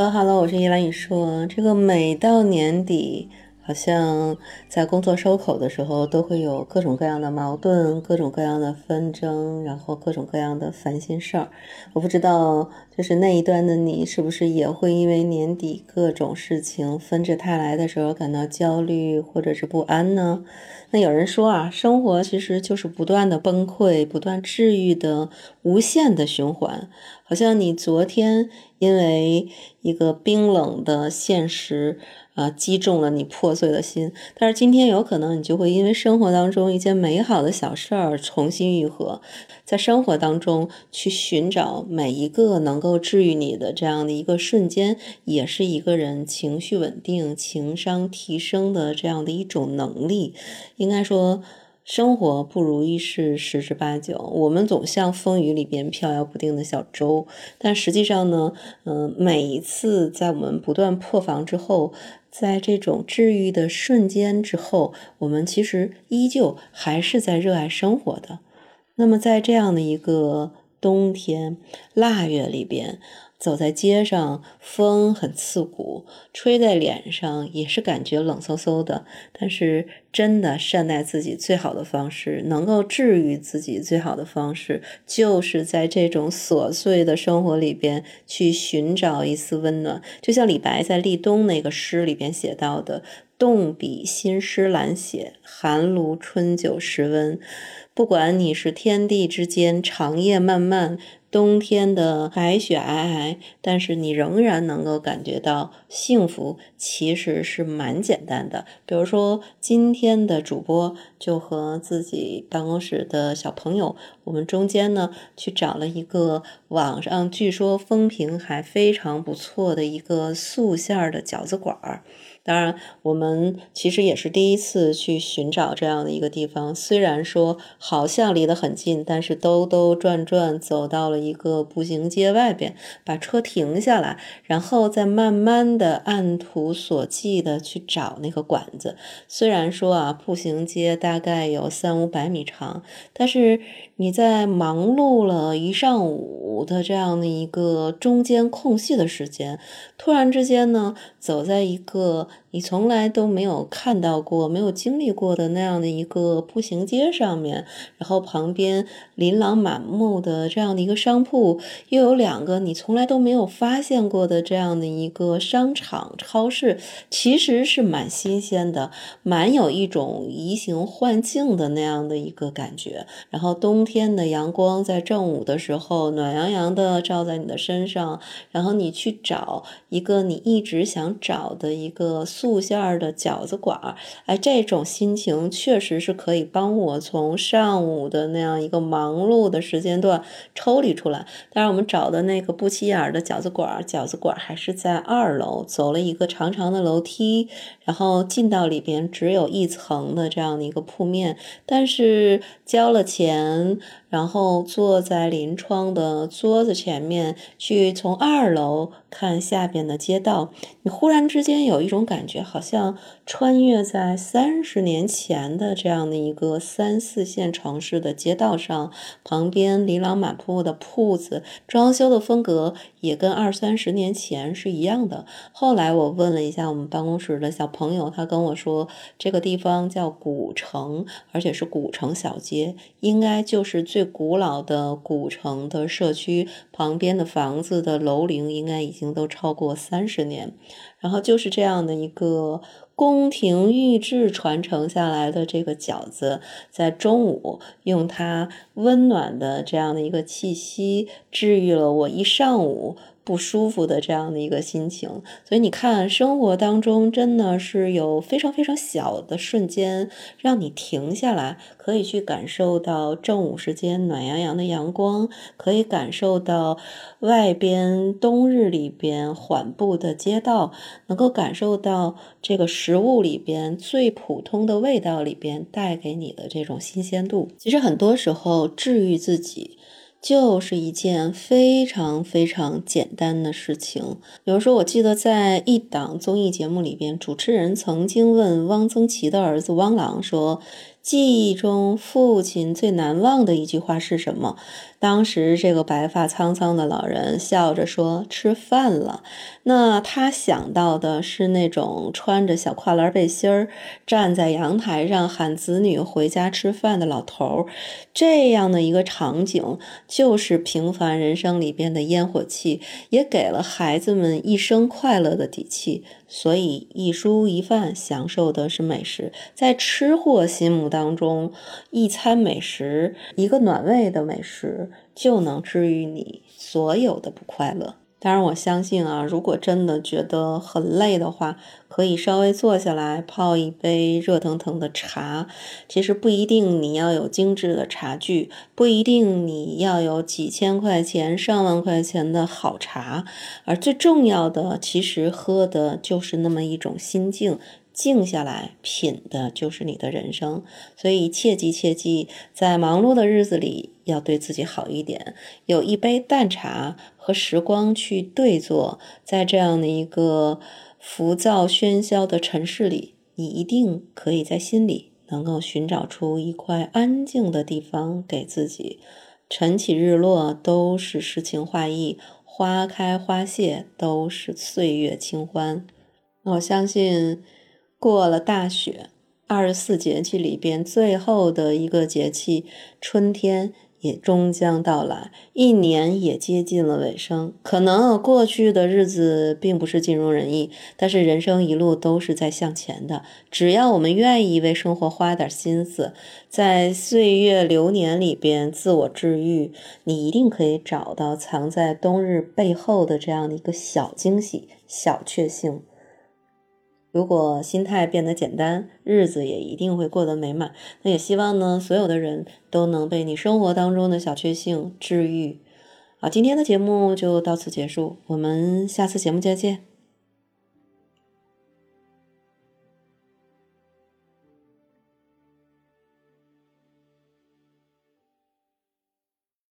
哈哈喽，我是依兰。你说这个每到年底。好像在工作收口的时候，都会有各种各样的矛盾、各种各样的纷争，然后各种各样的烦心事儿。我不知道，就是那一段的你，是不是也会因为年底各种事情纷至沓来的时候感到焦虑或者是不安呢？那有人说啊，生活其实就是不断的崩溃、不断治愈的无限的循环。好像你昨天因为一个冰冷的现实。啊，击中了你破碎的心。但是今天有可能你就会因为生活当中一件美好的小事儿重新愈合，在生活当中去寻找每一个能够治愈你的这样的一个瞬间，也是一个人情绪稳定、情商提升的这样的一种能力。应该说。生活不如意事十之八九，我们总像风雨里边飘摇不定的小舟，但实际上呢，嗯，每一次在我们不断破防之后，在这种治愈的瞬间之后，我们其实依旧还是在热爱生活的。那么在这样的一个冬天腊月里边。走在街上，风很刺骨，吹在脸上也是感觉冷飕飕的。但是，真的善待自己最好的方式，能够治愈自己最好的方式，就是在这种琐碎的生活里边去寻找一丝温暖。就像李白在立冬那个诗里边写到的：“动笔新诗懒写，寒炉春酒时温。”不管你是天地之间长夜漫漫。冬天的白雪皑皑，但是你仍然能够感觉到幸福，其实是蛮简单的。比如说，今天的主播就和自己办公室的小朋友，我们中间呢去找了一个网上据说风评还非常不错的一个素馅儿的饺子馆儿。当然，我们其实也是第一次去寻找这样的一个地方。虽然说好像离得很近，但是兜兜转转走到了一个步行街外边，把车停下来，然后再慢慢的按图索骥的去找那个馆子。虽然说啊，步行街大概有三五百米长，但是你在忙碌了一上午的这样的一个中间空隙的时间，突然之间呢，走在一个。你从来都没有看到过、没有经历过的那样的一个步行街上面，然后旁边琳琅满目的这样的一个商铺，又有两个你从来都没有发现过的这样的一个商场、超市，其实是蛮新鲜的，蛮有一种移形换境的那样的一个感觉。然后冬天的阳光在正午的时候暖洋洋的照在你的身上，然后你去找一个你一直想找的一个。素馅儿的饺子馆儿，哎，这种心情确实是可以帮我从上午的那样一个忙碌的时间段抽离出来。当然，我们找的那个不起眼儿的饺子馆儿，饺子馆儿还是在二楼，走了一个长长的楼梯，然后进到里边只有一层的这样的一个铺面，但是交了钱。然后坐在临窗的桌子前面，去从二楼看下边的街道，你忽然之间有一种感觉，好像穿越在三十年前的这样的一个三四线城市的街道上，旁边琳琅满目的铺子，装修的风格也跟二三十年前是一样的。后来我问了一下我们办公室的小朋友，他跟我说，这个地方叫古城，而且是古城小街，应该就是最。古老的古城的社区旁边的房子的楼龄应该已经都超过三十年，然后就是这样的一个宫廷御制传承下来的这个饺子，在中午用它温暖的这样的一个气息治愈了我一上午。不舒服的这样的一个心情，所以你看，生活当中真的是有非常非常小的瞬间，让你停下来，可以去感受到正午时间暖洋洋的阳光，可以感受到外边冬日里边缓步的街道，能够感受到这个食物里边最普通的味道里边带给你的这种新鲜度。其实很多时候治愈自己。就是一件非常非常简单的事情。比如说，我记得在一档综艺节目里边，主持人曾经问汪曾祺的儿子汪朗说：“记忆中父亲最难忘的一句话是什么？当时这个白发苍苍的老人笑着说：“吃饭了。”那他想到的是那种穿着小跨栏背心儿站在阳台上喊子女回家吃饭的老头儿，这样的一个场景，就是平凡人生里边的烟火气，也给了孩子们一生快乐的底气。所以，一蔬一饭享受的是美食，在吃货心目当中，一餐美食，一个暖胃的美食，就能治愈你所有的不快乐。当然，我相信啊，如果真的觉得很累的话，可以稍微坐下来泡一杯热腾腾的茶。其实不一定你要有精致的茶具，不一定你要有几千块钱、上万块钱的好茶，而最重要的，其实喝的就是那么一种心境。静下来品的就是你的人生，所以切记切记，在忙碌的日子里要对自己好一点，有一杯淡茶和时光去对坐，在这样的一个浮躁喧嚣的城市里，你一定可以在心里能够寻找出一块安静的地方给自己。晨起日落都是诗情画意，花开花谢都是岁月清欢。我相信。过了大雪，二十四节气里边最后的一个节气春天也终将到来，一年也接近了尾声。可能过去的日子并不是尽如人意，但是人生一路都是在向前的。只要我们愿意为生活花点心思，在岁月流年里边自我治愈，你一定可以找到藏在冬日背后的这样的一个小惊喜、小确幸。如果心态变得简单，日子也一定会过得美满。那也希望呢，所有的人都能被你生活当中的小确幸治愈。好，今天的节目就到此结束，我们下次节目再见。